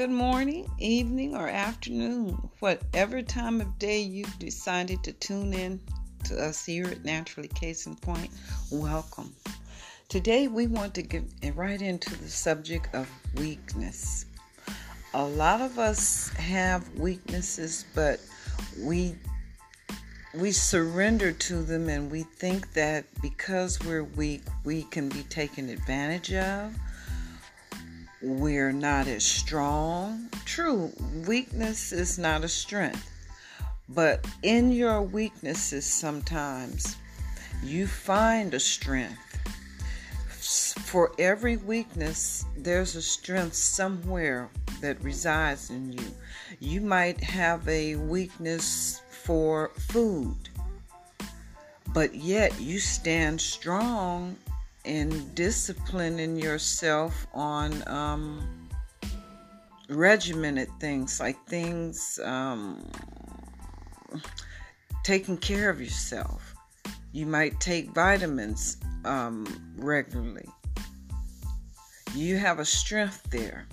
good morning, evening, or afternoon, whatever time of day you've decided to tune in to us here at Natturally Case in Point. Welcome. Today, we want to get right into the subject of weakness. A lot of us have weaknesses, but we we surrender to them and we think that because we're weak, we can be taken advantage of we're not as strong. True, weakness is not a strength. But in your weaknesses, sometimes you find a strength. For every weakness, there's a strength somewhere that resides in you. You might have a weakness for food, but yet you stand strong and disciplining yourself on um, regimented things like things um, taking care of yourself. You might take vitamins um, regularly. You have a strength there.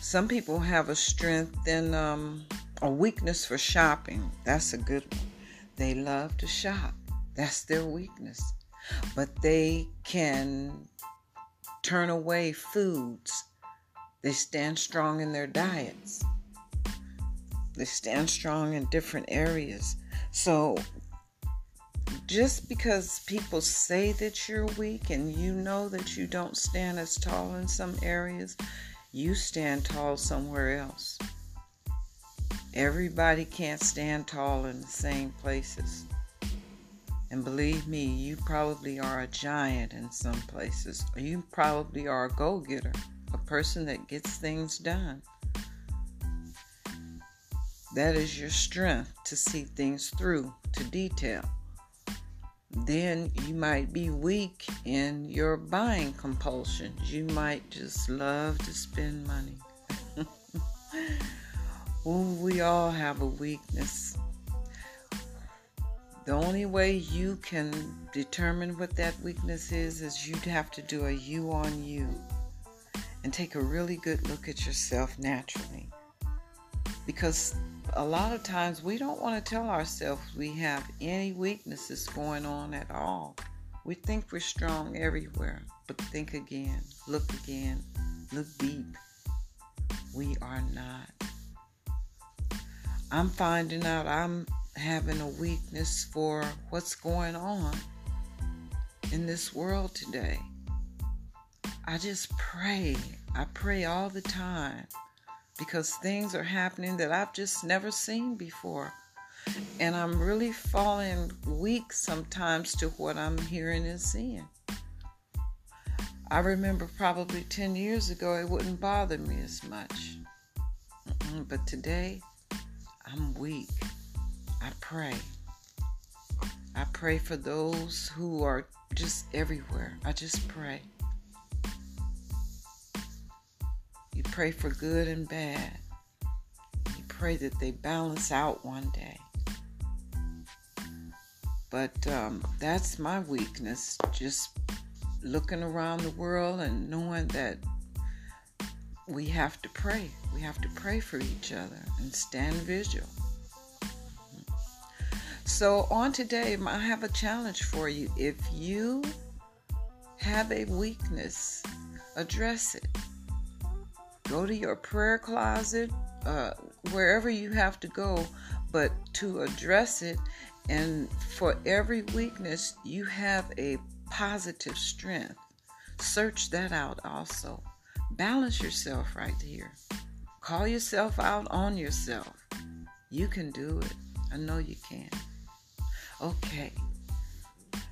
Some people have a strength in um, a weakness for shopping. That's a good one. They love to shop. That's their weakness but they can turn away foods. They stand strong in their diets. They stand strong in different areas. So just because people say that you're weak and you know that you don't stand as tall in some areas, you stand tall somewhere else. Everybody can't stand tall in the same places. And believe me, you probably are a giant in some places. You probably are a go getter, a person that gets things done. That is your strength to see things through to detail. Then you might be weak in your buying compulsions. You might just love to spend money. well, we all have a weakness the only way you can determine what that weakness is is you'd have to do a you on you and take a really good look at yourself naturally. Because a lot of times we don't want to tell ourselves we have any weaknesses going on at all. We think we're strong everywhere, but think again, look again, look deep. We are not. I'm finding out I'm having a weakness for what's going on in this world today. I just pray. I pray all the time because things are happening that I've just never seen before. And I'm really falling weak sometimes to what I'm hearing and seeing. I remember probably 10 years ago it wouldn't bother me as much. But today, I'm weak. I pray. I pray for those who are just everywhere. I just pray. You pray for good and bad. You pray that they balance out one day. But um, that's my weakness, just looking around the world and knowing that we have to pray. We have to pray for each other and stand vigil. So, on today, I have a challenge for you. If you have a weakness, address it. Go to your prayer closet, uh, wherever you have to go, but to address it. And for every weakness, you have a positive strength. Search that out also. Balance yourself right here. Call yourself out on yourself. You can do it. I know you can. Okay.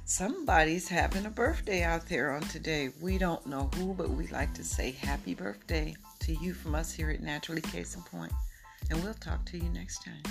Somebody's having a birthday out there on today. We don't know who, but we like to say happy birthday to you from us here at Natturally Case in Point. And we'll talk to you next time.